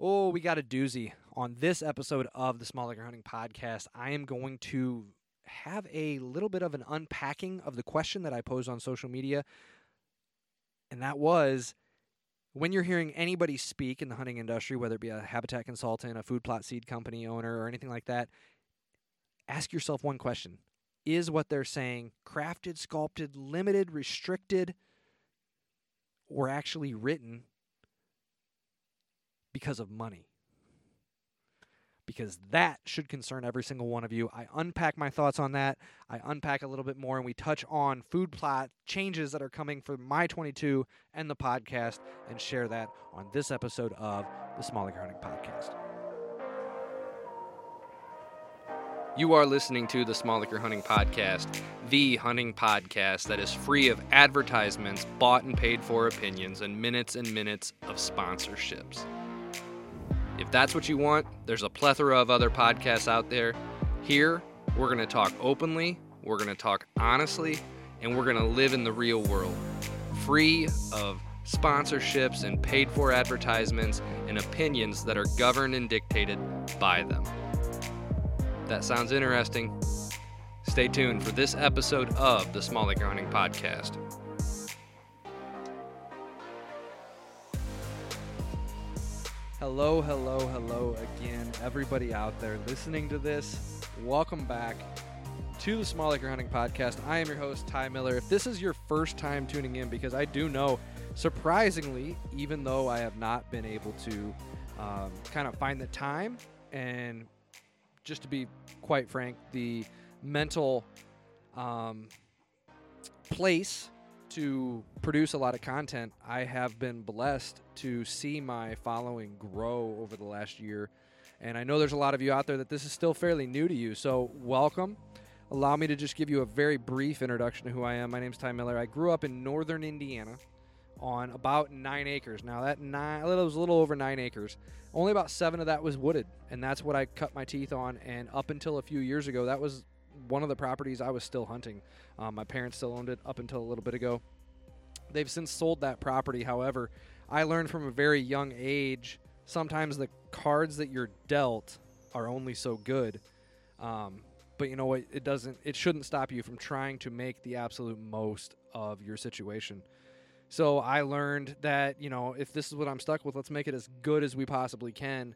Oh, we got a doozy. On this episode of the Small Acre Hunting Podcast, I am going to have a little bit of an unpacking of the question that I posed on social media. And that was when you're hearing anybody speak in the hunting industry, whether it be a habitat consultant, a food plot seed company owner, or anything like that, ask yourself one question Is what they're saying crafted, sculpted, limited, restricted, or actually written because of money. Because that should concern every single one of you. I unpack my thoughts on that. I unpack a little bit more and we touch on food plot changes that are coming for my 22 and the podcast and share that on this episode of the Small Acre Hunting Podcast. You are listening to the Small Acre Hunting Podcast, the hunting podcast that is free of advertisements, bought and paid for opinions, and minutes and minutes of sponsorships. If that's what you want, there's a plethora of other podcasts out there. Here, we're going to talk openly, we're going to talk honestly, and we're going to live in the real world, free of sponsorships and paid for advertisements and opinions that are governed and dictated by them. That sounds interesting. Stay tuned for this episode of the Small Acre Hunting Podcast. Hello, hello, hello again, everybody out there listening to this. Welcome back to the Small Acre Hunting Podcast. I am your host, Ty Miller. If this is your first time tuning in, because I do know, surprisingly, even though I have not been able to um, kind of find the time and just to be quite frank, the mental um, place to produce a lot of content, I have been blessed to see my following grow over the last year. And I know there's a lot of you out there that this is still fairly new to you. So, welcome. Allow me to just give you a very brief introduction to who I am. My name is Ty Miller. I grew up in northern Indiana on about nine acres. Now, that nine, it was a little over nine acres. Only about seven of that was wooded. And that's what I cut my teeth on. And up until a few years ago, that was one of the properties I was still hunting. Um, my parents still owned it up until a little bit ago. They've since sold that property. However, I learned from a very young age sometimes the cards that you're dealt are only so good. Um, but you know what? It doesn't. It shouldn't stop you from trying to make the absolute most of your situation. So I learned that you know if this is what I'm stuck with, let's make it as good as we possibly can.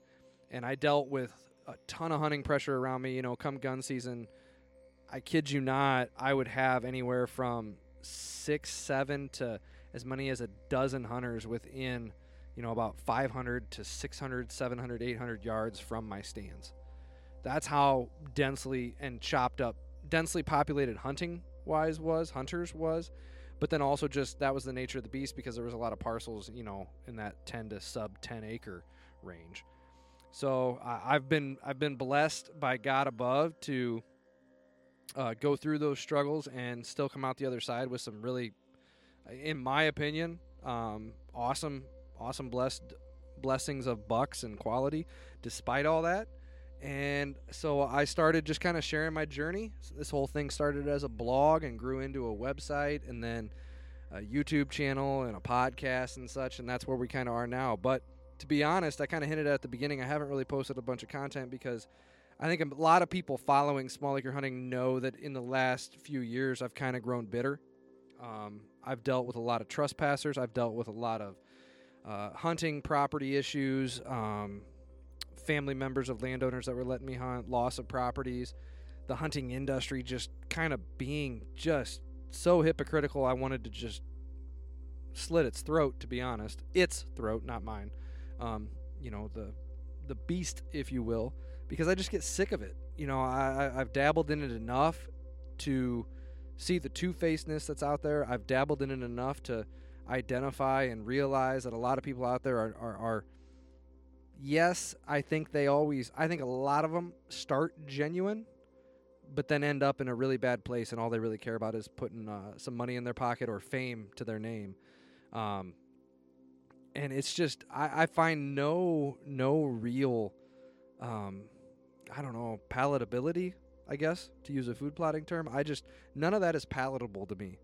And I dealt with a ton of hunting pressure around me. You know, come gun season, I kid you not, I would have anywhere from six, seven to as many as a dozen hunters within, you know, about 500 to 600, 700, 800 yards from my stands. That's how densely and chopped up, densely populated hunting wise was, hunters was. But then also just that was the nature of the beast because there was a lot of parcels, you know, in that 10 to sub 10 acre range. So I've been I've been blessed by God above to uh, go through those struggles and still come out the other side with some really, in my opinion, um, awesome, awesome blessed blessings of bucks and quality, despite all that. And so I started just kind of sharing my journey. So this whole thing started as a blog and grew into a website and then a YouTube channel and a podcast and such. And that's where we kind of are now. But to be honest, I kind of hinted at the beginning, I haven't really posted a bunch of content because I think a lot of people following small acre hunting know that in the last few years I've kind of grown bitter. Um, I've dealt with a lot of trespassers. I've dealt with a lot of uh, hunting property issues, um, family members of landowners that were letting me hunt, loss of properties, the hunting industry just kind of being just so hypocritical. I wanted to just slit its throat, to be honest. Its throat, not mine. Um, you know the the beast, if you will because I just get sick of it. You know, I, I've dabbled in it enough to see the two facedness that's out there. I've dabbled in it enough to identify and realize that a lot of people out there are, are, are yes, I think they always, I think a lot of them start genuine, but then end up in a really bad place, and all they really care about is putting uh, some money in their pocket or fame to their name. Um, and it's just, I, I find no no real um, I don't know, palatability, I guess, to use a food plotting term. I just none of that is palatable to me.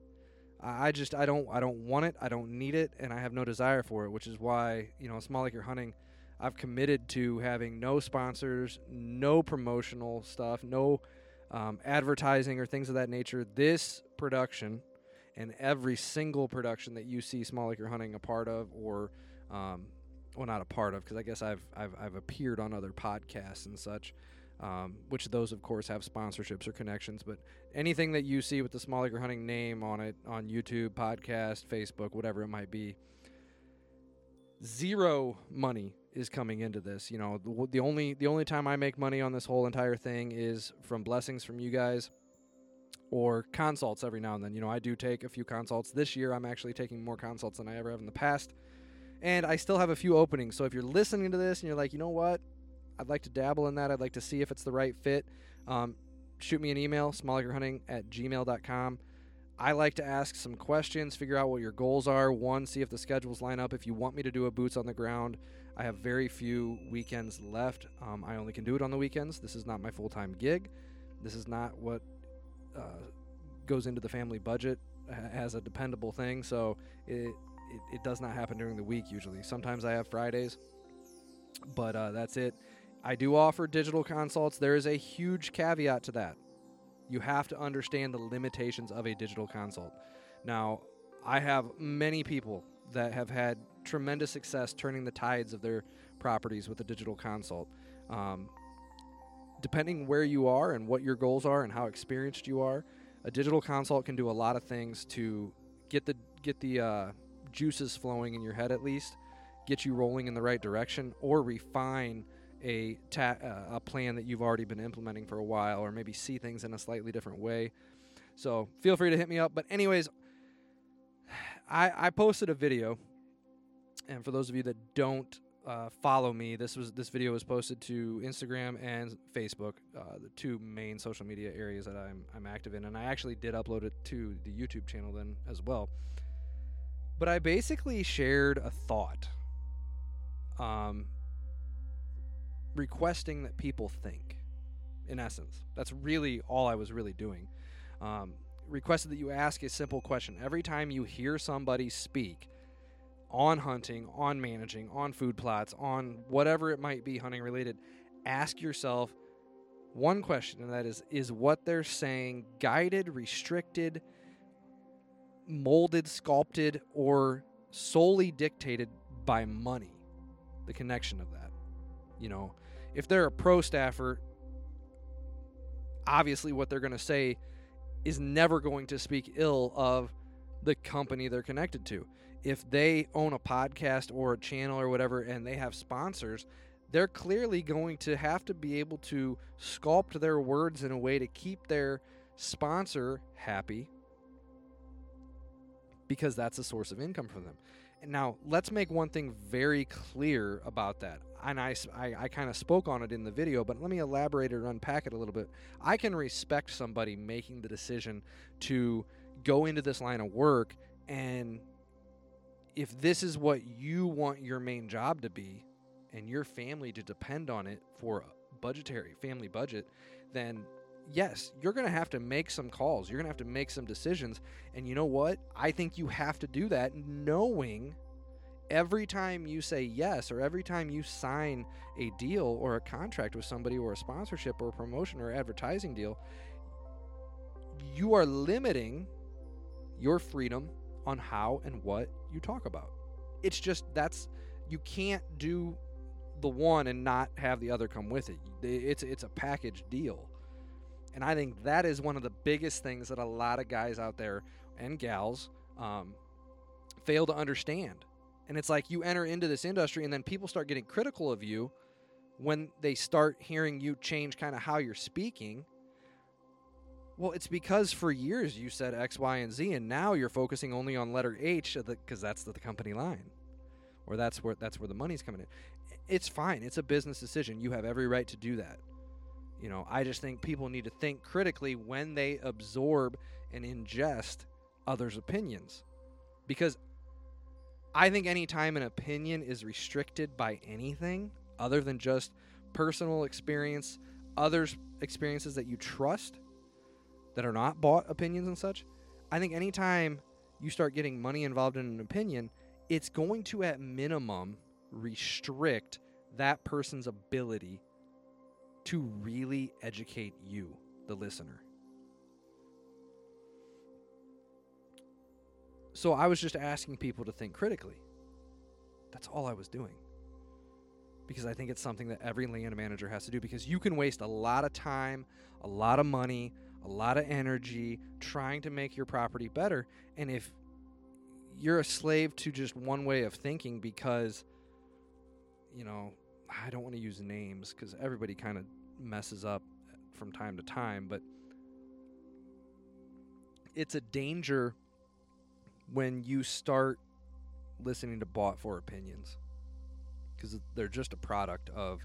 I just I don't I don't want it. I don't need it, and I have no desire for it. Which is why you know, small acre hunting. I've committed to having no sponsors, no promotional stuff, no um, advertising or things of that nature. This production and every single production that you see small acre Hunting a part of, or um, well, not a part of, because I guess I've, I've I've appeared on other podcasts and such. Um, which those, of course, have sponsorships or connections. But anything that you see with the Small Acre Hunting name on it on YouTube, podcast, Facebook, whatever it might be, zero money is coming into this. You know, the, the only the only time I make money on this whole entire thing is from blessings from you guys or consults every now and then. You know, I do take a few consults. This year I'm actually taking more consults than I ever have in the past. And I still have a few openings. So if you're listening to this and you're like, you know what? I'd like to dabble in that. I'd like to see if it's the right fit. Um, shoot me an email, smallacrehunting at gmail.com. I like to ask some questions, figure out what your goals are. One, see if the schedules line up. If you want me to do a boots on the ground, I have very few weekends left. Um, I only can do it on the weekends. This is not my full time gig. This is not what uh, goes into the family budget as a dependable thing. So it, it, it, does not happen during the week usually. Sometimes I have Fridays, but uh, that's it. I do offer digital consults. There is a huge caveat to that you have to understand the limitations of a digital consult. Now, I have many people that have had tremendous success turning the tides of their properties with a digital consult. Um, depending where you are and what your goals are and how experienced you are, a digital consult can do a lot of things to get the get the uh, juices flowing in your head at least, get you rolling in the right direction, or refine a ta- uh, a plan that you've already been implementing for a while, or maybe see things in a slightly different way. So feel free to hit me up. But anyways, I I posted a video, and for those of you that don't uh, follow me, this was this video was posted to Instagram and Facebook, uh, the two main social media areas that I'm I'm active in, and I actually did upload it to the YouTube channel then as well. But I basically shared a thought. Um, requesting that people think. In essence, that's really all I was really doing. Um, requested that you ask a simple question every time you hear somebody speak on hunting, on managing, on food plots, on whatever it might be hunting related. Ask yourself one question, and that is: Is what they're saying guided, restricted, molded, sculpted, or solely dictated by money? The connection of that, you know if they're a pro staffer, obviously what they're going to say is never going to speak ill of the company they're connected to. If they own a podcast or a channel or whatever and they have sponsors, they're clearly going to have to be able to sculpt their words in a way to keep their sponsor happy because that's a source of income for them. Now, let's make one thing very clear about that. And I, I, I kind of spoke on it in the video, but let me elaborate or unpack it a little bit. I can respect somebody making the decision to go into this line of work, and if this is what you want your main job to be, and your family to depend on it for a budgetary family budget, then yes, you're going to have to make some calls. You're going to have to make some decisions. And you know what? I think you have to do that knowing every time you say yes or every time you sign a deal or a contract with somebody or a sponsorship or a promotion or advertising deal, you are limiting your freedom on how and what you talk about. It's just that's you can't do the one and not have the other come with it. It's it's a package deal. And I think that is one of the biggest things that a lot of guys out there and gals um, fail to understand. And it's like you enter into this industry and then people start getting critical of you when they start hearing you change kind of how you're speaking. Well, it's because for years you said X, Y, and Z, and now you're focusing only on letter H because that's the, the company line, or that's where that's where the money's coming in. It's fine. It's a business decision. You have every right to do that. You know, I just think people need to think critically when they absorb and ingest others' opinions. Because I think anytime an opinion is restricted by anything other than just personal experience, others' experiences that you trust that are not bought opinions and such, I think anytime you start getting money involved in an opinion, it's going to at minimum restrict that person's ability to really educate you, the listener. So I was just asking people to think critically. That's all I was doing. Because I think it's something that every land manager has to do because you can waste a lot of time, a lot of money, a lot of energy trying to make your property better. And if you're a slave to just one way of thinking because, you know, I don't want to use names because everybody kind of messes up from time to time, but it's a danger when you start listening to bought for opinions because they're just a product of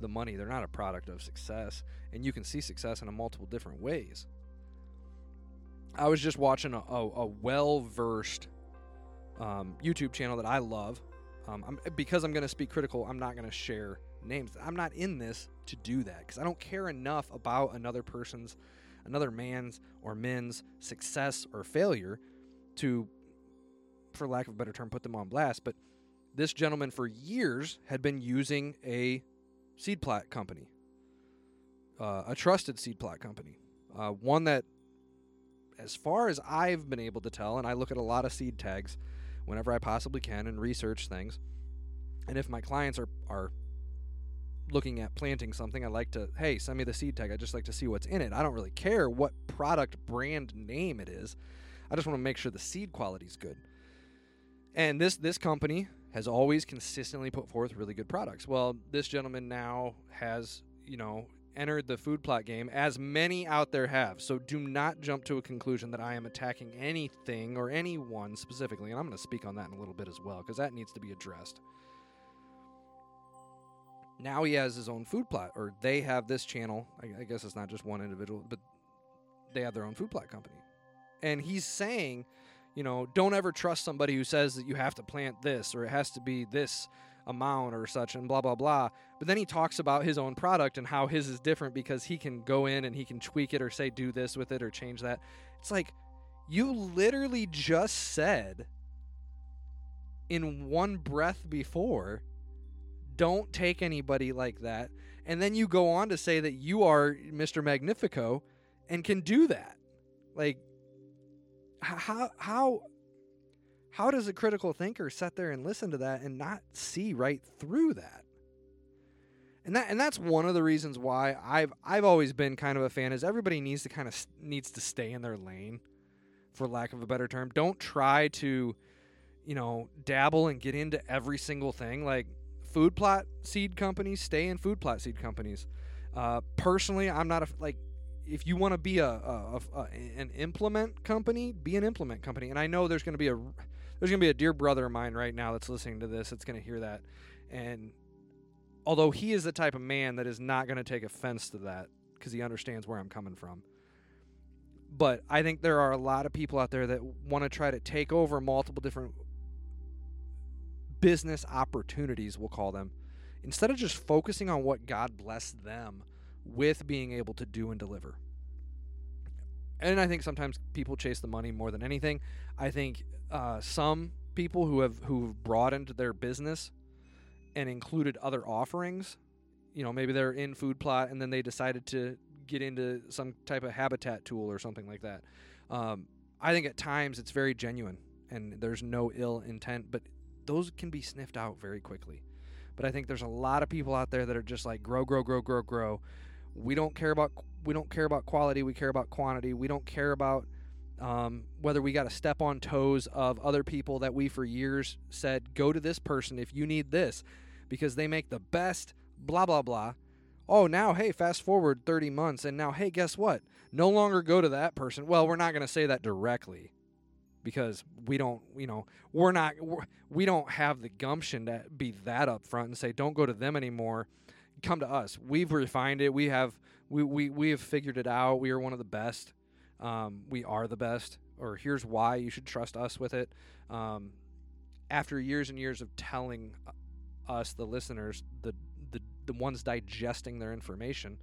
the money. They're not a product of success, and you can see success in a multiple different ways. I was just watching a, a, a well versed um, YouTube channel that I love. Um, I'm, because I'm going to speak critical, I'm not going to share names. I'm not in this to do that because I don't care enough about another person's, another man's or men's success or failure to, for lack of a better term, put them on blast. But this gentleman for years had been using a seed plot company, uh, a trusted seed plot company, uh, one that, as far as I've been able to tell, and I look at a lot of seed tags whenever I possibly can and research things. And if my clients are, are looking at planting something, I like to, hey, send me the seed tag. I just like to see what's in it. I don't really care what product brand name it is. I just want to make sure the seed quality is good. And this this company has always consistently put forth really good products. Well, this gentleman now has, you know, entered the food plot game, as many out there have. So do not jump to a conclusion that I am attacking anything or anyone specifically. And I'm going to speak on that in a little bit as well, because that needs to be addressed. Now he has his own food plot, or they have this channel. I, I guess it's not just one individual, but they have their own food plot company. And he's saying, you know, don't ever trust somebody who says that you have to plant this or it has to be this amount or such and blah blah blah but then he talks about his own product and how his is different because he can go in and he can tweak it or say do this with it or change that it's like you literally just said in one breath before don't take anybody like that and then you go on to say that you are Mr. Magnifico and can do that like how how how does a critical thinker sit there and listen to that and not see right through that? And that and that's one of the reasons why I've I've always been kind of a fan is everybody needs to kind of needs to stay in their lane for lack of a better term. Don't try to you know, dabble and get into every single thing like food plot seed companies stay in food plot seed companies. Uh, personally, I'm not a like if you want to be a, a, a, an implement company, be an implement company. And I know there's going to be a there's going to be a dear brother of mine right now that's listening to this that's going to hear that. And although he is the type of man that is not going to take offense to that because he understands where I'm coming from. But I think there are a lot of people out there that want to try to take over multiple different business opportunities, we'll call them, instead of just focusing on what God blessed them with being able to do and deliver. And I think sometimes people chase the money more than anything. I think uh, some people who have who've broadened their business and included other offerings, you know, maybe they're in food plot and then they decided to get into some type of habitat tool or something like that. Um, I think at times it's very genuine and there's no ill intent, but those can be sniffed out very quickly. But I think there's a lot of people out there that are just like grow, grow, grow, grow, grow. We don't care about we don't care about quality. We care about quantity. We don't care about um, whether we got to step on toes of other people that we for years said go to this person if you need this because they make the best blah blah blah oh now hey fast forward 30 months and now hey guess what no longer go to that person well we're not going to say that directly because we don't you know we're not we're, we do not have the gumption to be that upfront and say don't go to them anymore come to us we've refined it we have we, we, we have figured it out we are one of the best um, we are the best, or here's why you should trust us with it. Um, after years and years of telling us, the listeners, the, the, the ones digesting their information,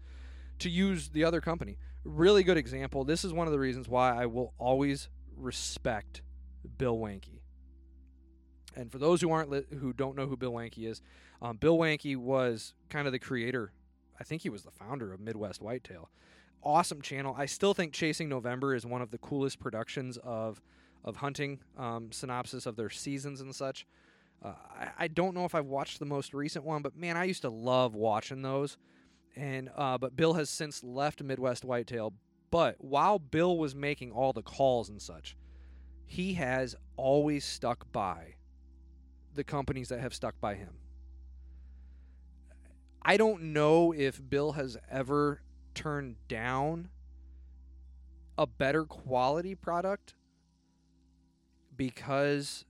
to use the other company. Really good example. This is one of the reasons why I will always respect Bill Winke. And for those who aren't li- who don't know who Bill Winke is, um, Bill Winke was kind of the creator. I think he was the founder of Midwest Whitetail. Awesome channel. I still think Chasing November is one of the coolest productions of of hunting um, synopsis of their seasons and such. Uh, I, I, don't know if I've watched the most recent one, but man, I used to love watching those. And uh, but Bill has since left Midwest Whitetail. But while Bill was making all the calls and such, he has always stuck by the companies that have stuck by him. I don't know if Bill has ever turned down a better quality product because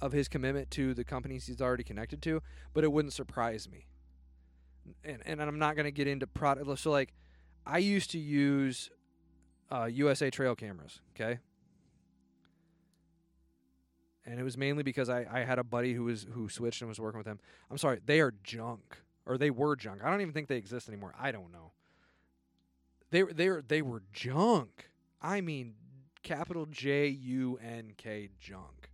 of his commitment to the companies he's already connected to, but it wouldn't surprise me. And and I'm not going to get into product. So like, I used to use uh, USA Trail cameras. Okay. And it was mainly because I, I had a buddy who was who switched and was working with them. I'm sorry, they are junk, or they were junk. I don't even think they exist anymore. I don't know. They they they were junk. I mean, capital J U N K junk.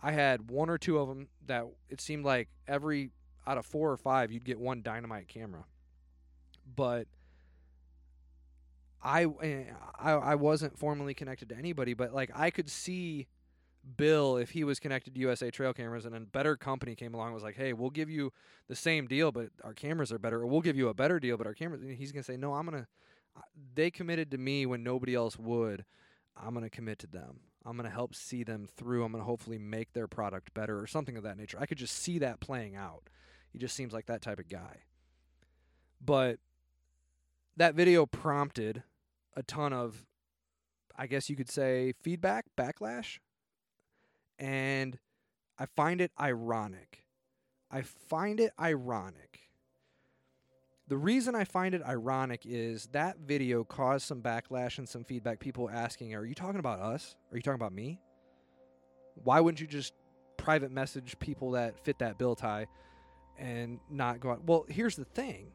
I had one or two of them that it seemed like every out of four or five you'd get one dynamite camera. But I eh, I I wasn't formally connected to anybody, but like I could see Bill if he was connected to USA Trail cameras and a better company came along and was like, "Hey, we'll give you the same deal, but our cameras are better, or we'll give you a better deal, but our cameras." He's gonna say, "No, I'm gonna they committed to me when nobody else would. I'm going to commit to them. I'm going to help see them through. I'm going to hopefully make their product better or something of that nature. I could just see that playing out. He just seems like that type of guy. But that video prompted a ton of, I guess you could say, feedback, backlash. And I find it ironic. I find it ironic the reason I find it ironic is that video caused some backlash and some feedback. People asking, Are you talking about us? Are you talking about me? Why wouldn't you just private message people that fit that bill Ty and not go out? Well, here's the thing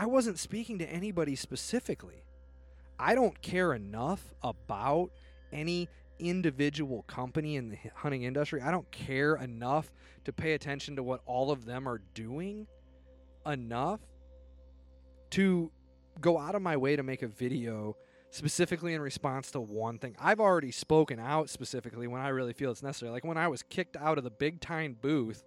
I wasn't speaking to anybody specifically. I don't care enough about any individual company in the hunting industry. I don't care enough to pay attention to what all of them are doing enough to go out of my way to make a video specifically in response to one thing. I've already spoken out specifically when I really feel it's necessary. Like when I was kicked out of the Big Tine booth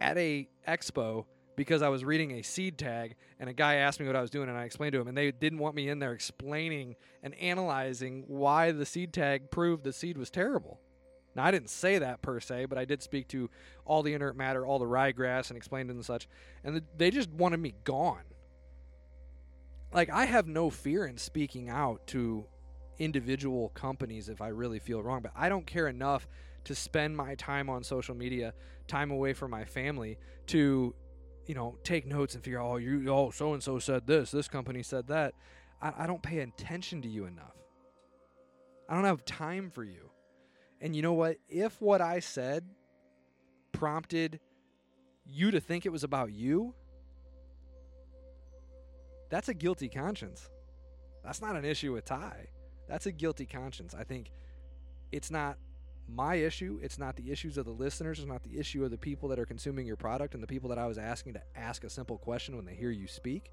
at a expo because I was reading a seed tag and a guy asked me what I was doing and I explained to him and they didn't want me in there explaining and analyzing why the seed tag proved the seed was terrible. Now I didn't say that per se, but I did speak to all the inert matter, all the ryegrass and explained it and such and they just wanted me gone like I have no fear in speaking out to individual companies if I really feel wrong, but I don't care enough to spend my time on social media, time away from my family to you know, take notes and figure out, oh, you, oh, so and so said this, this company said that. I, I don't pay attention to you enough. I don't have time for you. And you know what? If what I said prompted you to think it was about you, that's a guilty conscience. That's not an issue with Ty. That's a guilty conscience. I think it's not my issue. It's not the issues of the listeners. It's not the issue of the people that are consuming your product and the people that I was asking to ask a simple question when they hear you speak.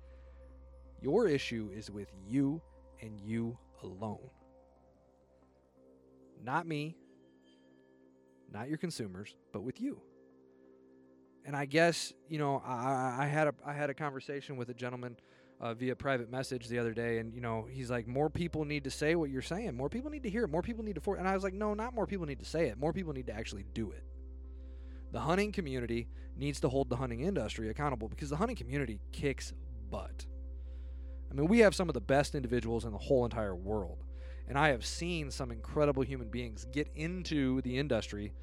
Your issue is with you and you alone. Not me, not your consumers, but with you. And I guess, you know, I, I had a I had a conversation with a gentleman uh, via private message the other day, and you know he's like, more people need to say what you're saying. More people need to hear it. More people need to for. And I was like, no, not more people need to say it. More people need to actually do it. The hunting community needs to hold the hunting industry accountable because the hunting community kicks butt. I mean, we have some of the best individuals in the whole entire world. And I have seen some incredible human beings get into the industry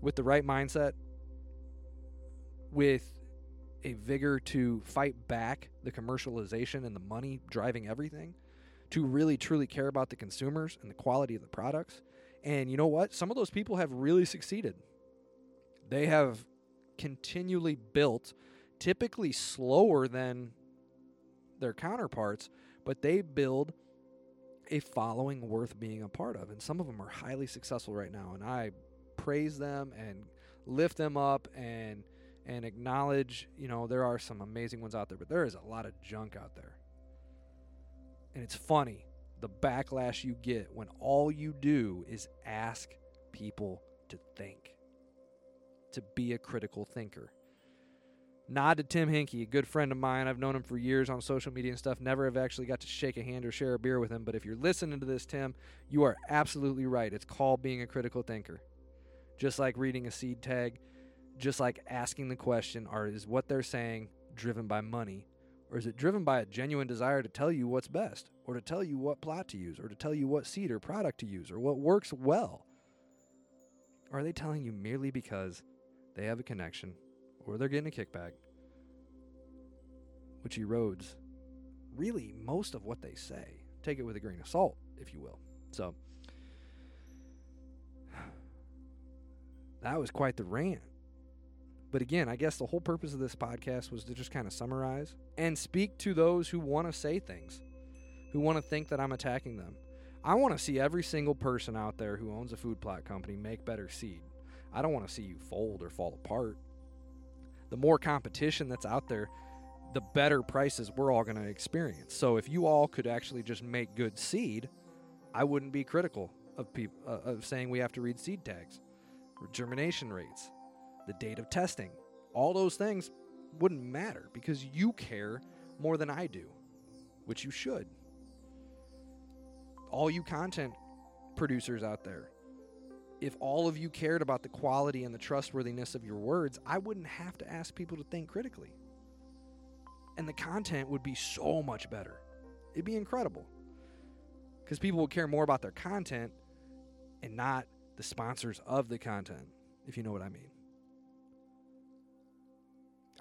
with the right mindset, with a vigor to fight back the commercialization and the money driving everything, to really truly care about the consumers and the quality of the products. And you know what? Some of those people have really succeeded. They have continually built, typically slower than their counterparts, but they build a following worth being a part of. And some of them are highly successful right now. And I praise them and lift them up and and acknowledge, you know, there are some amazing ones out there, but there is a lot of junk out there. And it's funny the backlash you get when all you do is ask people to think, to be a critical thinker. Nod to Tim Hinkie, a good friend of mine. I've known him for years on social media and stuff. Never have actually got to shake a hand or share a beer with him. But if you're listening to this, Tim, you are absolutely right. It's called being a critical thinker. Just like reading a seed tag, just like asking the question, are is what they're saying driven by money? Or is it driven by a genuine desire to tell you what's best, or to tell you what plot to use, or to tell you what seed or product to use, or what works well? Or are they telling you merely because they have a connection or they're getting a kickback, which erodes really most of what they say. Take it with a grain of salt, if you will. So, that was quite the rant. But again, I guess the whole purpose of this podcast was to just kind of summarize and speak to those who want to say things, who want to think that I'm attacking them. I want to see every single person out there who owns a food plot company make better seed. I don't want to see you fold or fall apart the more competition that's out there, the better prices we're all going to experience. So if you all could actually just make good seed, I wouldn't be critical of people uh, of saying we have to read seed tags, or germination rates, the date of testing. All those things wouldn't matter because you care more than I do, which you should. All you content producers out there, if all of you cared about the quality and the trustworthiness of your words, I wouldn't have to ask people to think critically. And the content would be so much better. It'd be incredible. Because people would care more about their content and not the sponsors of the content, if you know what I mean.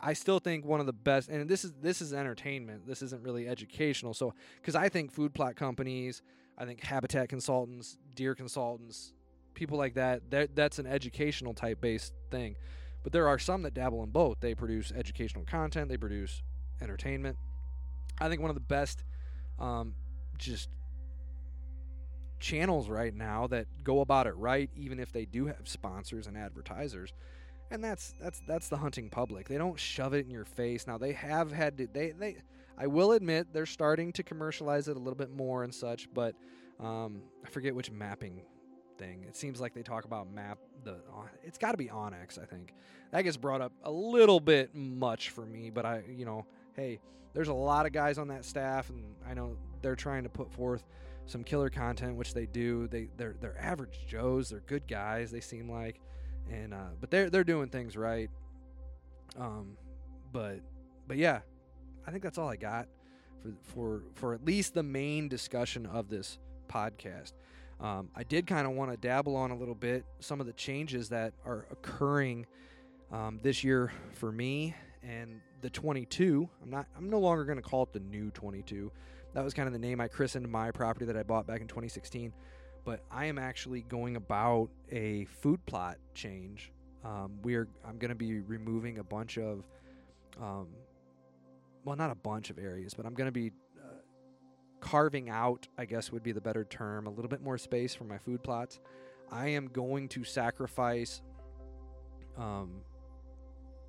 I still think one of the best, and this is this is entertainment. This isn't really educational. So, because I think food plot companies, I think habitat consultants, deer consultants, people like that, that that's an educational type based thing. But there are some that dabble in both. They produce educational content, they produce entertainment. I think one of the best um, just channels right now that go about it right, even if they do have sponsors and advertisers. And that's that's that's the hunting public. They don't shove it in your face. Now they have had to, they they I will admit they're starting to commercialize it a little bit more and such, but um, I forget which mapping thing. It seems like they talk about map the. It's got to be onX, I think. That gets brought up a little bit much for me, but I, you know, hey, there's a lot of guys on that staff, and I know they're trying to put forth some killer content, which they do. They they're they're average Joes. They're good guys. They seem like, and uh, but they're they're doing things right. Um, but but yeah, I think that's all I got for for for at least the main discussion of this podcast. Um, I did kind of want to dabble on a little bit some of the changes that are occurring um, this year for me and the 22. I'm not. I'm no longer going to call it the new 22. That was kind of the name I christened my property that I bought back in 2016. But I am actually going about a food plot change. Um, we're. I'm going to be removing a bunch of. Um, well, not a bunch of areas, but I'm going to be carving out, I guess would be the better term, a little bit more space for my food plots. I am going to sacrifice. Um,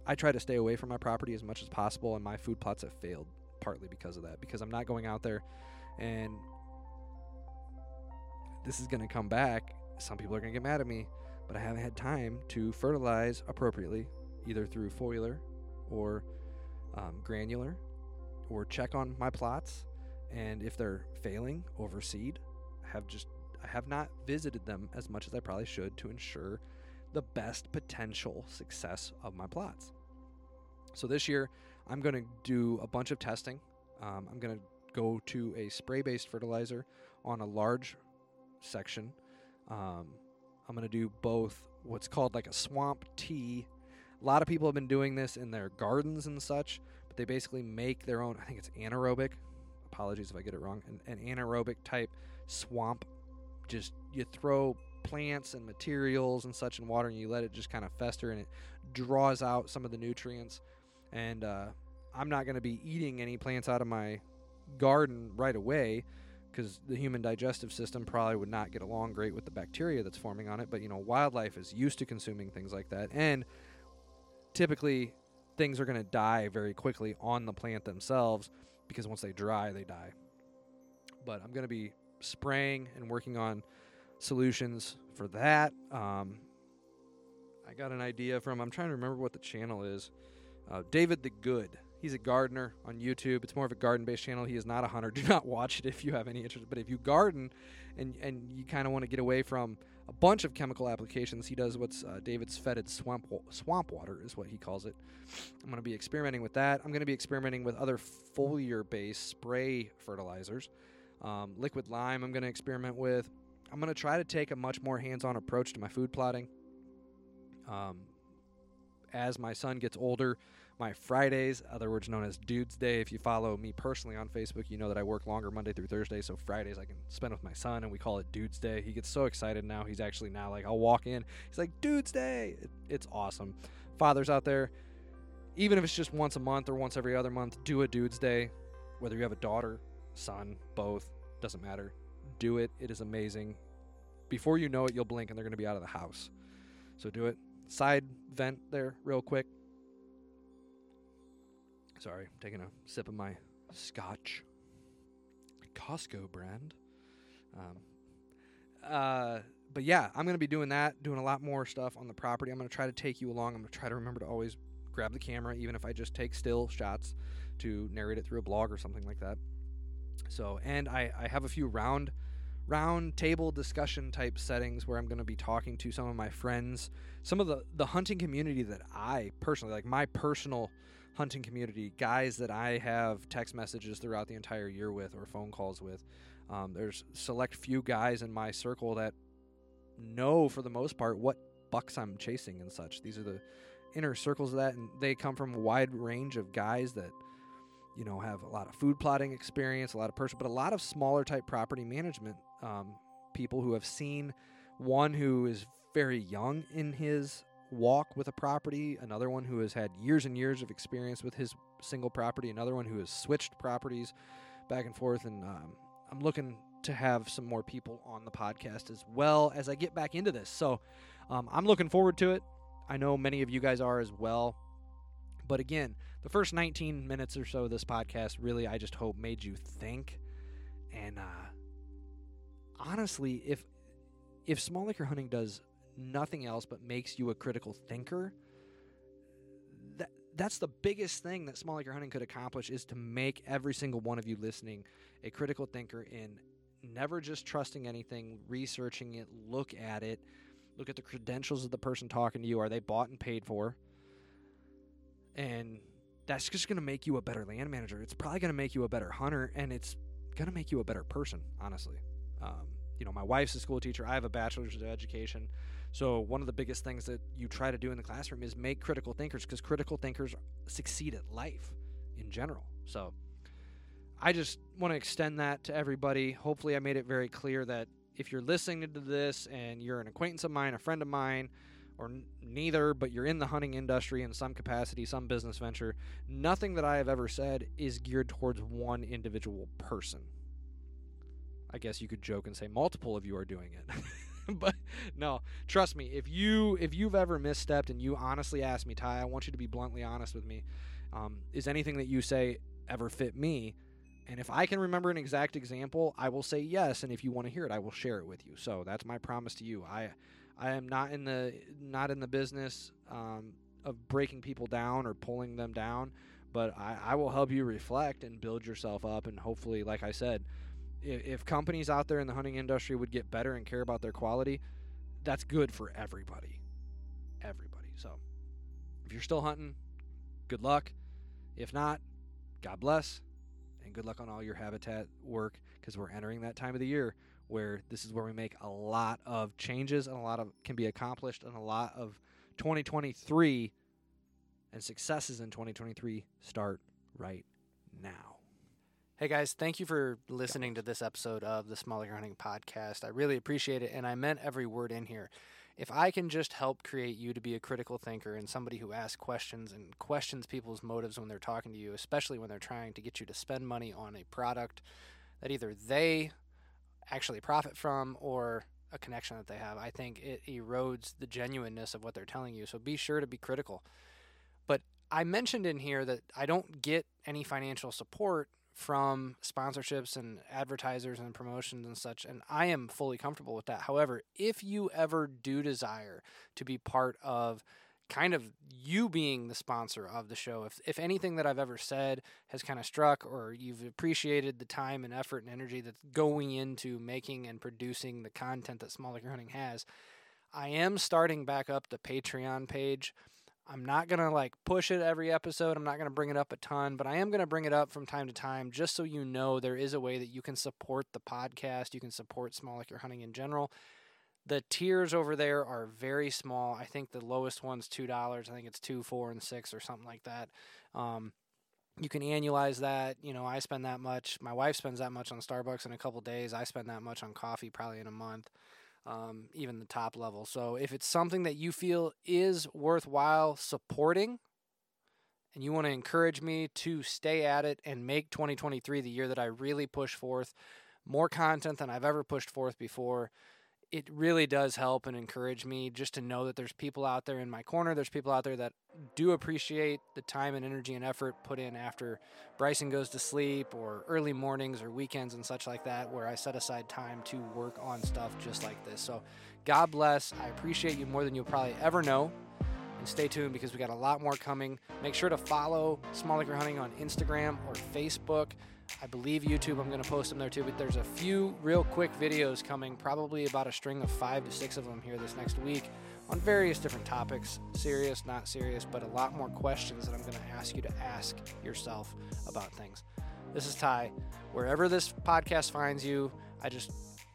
I try to stay away from my property as much as possible, and my food plots have failed partly because of that. Because I'm not going out there, and this is going to come back. Some people are going to get mad at me, but I haven't had time to fertilize appropriately, either through foliar or um, granular, or check on my plots and if they're failing over seed, I have just I have not visited them as much as I probably should to ensure the best potential success of my plots. So this year, I'm going to do a bunch of testing. Um, I'm going to go to a spray-based fertilizer on a large section. Um, I'm going to do both what's called like a swamp tea. A lot of people have been doing this in their gardens and such, but they basically make their own. I think it's anaerobic apologies if I get it wrong, an, an anaerobic type swamp. Just you throw plants and materials and such in water and you let it just kind of fester and it draws out some of the nutrients. And uh, I'm not going to be eating any plants out of my garden right away, because the human digestive system probably would not get along great with the bacteria that's forming on it. But you know, wildlife is used to consuming things like that, and typically things are going to die very quickly on the plant themselves because once they dry, they die. But I'm going to be spraying and working on solutions for that. Um, I got an idea from, I'm trying to remember what the channel is. Uh, David the Good. He's a gardener on YouTube. It's more of a garden based channel. He is not a hunter. Do not watch it if you have any interest. But if you garden and, and you kind of want to get away from a bunch of chemical applications, he does what's uh, David's fetid swamp, swamp water, is what he calls it. I'm going to be experimenting with that. I'm going to be experimenting with other foliar based spray fertilizers. Um, liquid lime, I'm going to experiment with. I'm going to try to take a much more hands on approach to my food plotting. Um, as my son gets older, my Fridays, other words known as Dudes Day. If you follow me personally on Facebook, you know that I work longer Monday through Thursday. So Fridays I can spend with my son, and we call it Dudes Day. He gets so excited now. He's actually now like, I'll walk in. He's like, Dudes Day. It, it's awesome. Fathers out there, even if it's just once a month or once every other month, do a Dudes Day. Whether you have a daughter, son, both, doesn't matter. Do it. It is amazing. Before you know it, you'll blink and they're going to be out of the house. So do it. Side vent there, real quick. Sorry, I'm taking a sip of my scotch. Costco brand. Um, uh, but yeah, I'm going to be doing that, doing a lot more stuff on the property. I'm going to try to take you along. I'm going to try to remember to always grab the camera, even if I just take still shots to narrate it through a blog or something like that. So, and I, I have a few round round table discussion type settings where I'm going to be talking to some of my friends, some of the the hunting community that I personally like my personal hunting community, guys that I have text messages throughout the entire year with or phone calls with. Um, there's select few guys in my circle that know for the most part what bucks I'm chasing and such. These are the inner circles of that, and they come from a wide range of guys that you know have a lot of food plotting experience, a lot of person, but a lot of smaller type property management um, people who have seen one who is very young in his walk with a property, another one who has had years and years of experience with his single property, another one who has switched properties back and forth. And um, I'm looking to have some more people on the podcast as well as I get back into this. So um, I'm looking forward to it. I know many of you guys are as well. But again, the first 19 minutes or so of this podcast really, I just hope, made you think. And uh, honestly, if if small acre hunting does nothing else but makes you a critical thinker, that that's the biggest thing that small acre hunting could accomplish is to make every single one of you listening a critical thinker in never just trusting anything, researching it, look at it, look at the credentials of the person talking to you. Are they bought and paid for? And that's just going to make you a better land manager. It's probably going to make you a better hunter, and it's going to make you a better person, honestly. Um, you know, my wife's a school teacher. I have a bachelor's of education. So one of the biggest things that you try to do in the classroom is make critical thinkers because critical thinkers succeed at life in general. So I just want to extend that to everybody. Hopefully, I made it very clear that if you're listening to this and you're an acquaintance of mine, a friend of mine, or n- neither, but you're in the hunting industry in some capacity, some business venture, nothing that I have ever said is geared towards one individual person. I guess you could joke and say multiple of you are doing it. but no, trust me. If you if you've ever misstepped and you honestly ask me, Ty, I want you to be bluntly honest with me. Um, is anything that you say ever fit me? And if I can remember an exact example, I will say yes. And if you want to hear it, I will share it with you. So that's my promise to you. I I am not in the not in the business um, of breaking people down or pulling them down, but I, I will help you reflect and build yourself up. And hopefully, like I said, if, if companies out there in the hunting industry would get better and care about their quality, that's good for everybody. Everybody. So if you're still hunting, good luck. If not, God bless. And good luck on all your habitat work because we're entering that time of the year where this is where we make a lot of changes and a lot of can be accomplished and a lot of 2023 and successes in 2023 start right now. Hey guys, thank you for listening to this episode of the Small Acre Hunting Podcast. I really appreciate it, and I meant every word in here. If I can just help create you to be a critical thinker and somebody who asks questions and questions people's motives when they're talking to you, especially when they're trying to get you to spend money on a product that either they actually profit from or a connection that they have. I think it erodes the genuineness of what they're telling you. So be sure to be critical. But I mentioned in here that I don't get any financial support from sponsorships and advertisers and promotions and such, and I am fully comfortable with that. However, if you ever do desire to be part of kind of you being the sponsor of the show. If if anything that I've ever said has kind of struck or you've appreciated the time and effort and energy that's going into making and producing the content that Small Acre Hunting has, I am starting back up the Patreon page. I'm not going to like push it every episode. I'm not going to bring it up a ton, but I am going to bring it up from time to time just so you know there is a way that you can support the podcast, you can support Small Acre Hunting in general the tiers over there are very small. I think the lowest one's two dollars. I think it's two, four, and six or something like that. Um, you can annualize that. You know, I spend that much. My wife spends that much on Starbucks in a couple days. I spend that much on coffee probably in a month. Um, even the top level. So if it's something that you feel is worthwhile supporting, and you want to encourage me to stay at it and make 2023 the year that I really push forth more content than I've ever pushed forth before it really does help and encourage me just to know that there's people out there in my corner. There's people out there that do appreciate the time and energy and effort put in after Bryson goes to sleep or early mornings or weekends and such like that, where I set aside time to work on stuff just like this. So, God bless. I appreciate you more than you'll probably ever know. And stay tuned because we got a lot more coming. Make sure to follow Small Acre Hunting on Instagram or Facebook. I believe YouTube, I'm going to post them there too, but there's a few real quick videos coming, probably about a string of five to six of them here this next week on various different topics serious, not serious, but a lot more questions that I'm going to ask you to ask yourself about things. This is Ty. Wherever this podcast finds you, I just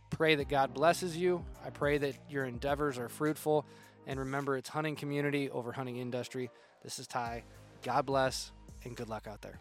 pray that God blesses you. I pray that your endeavors are fruitful. And remember, it's hunting community over hunting industry. This is Ty. God bless and good luck out there.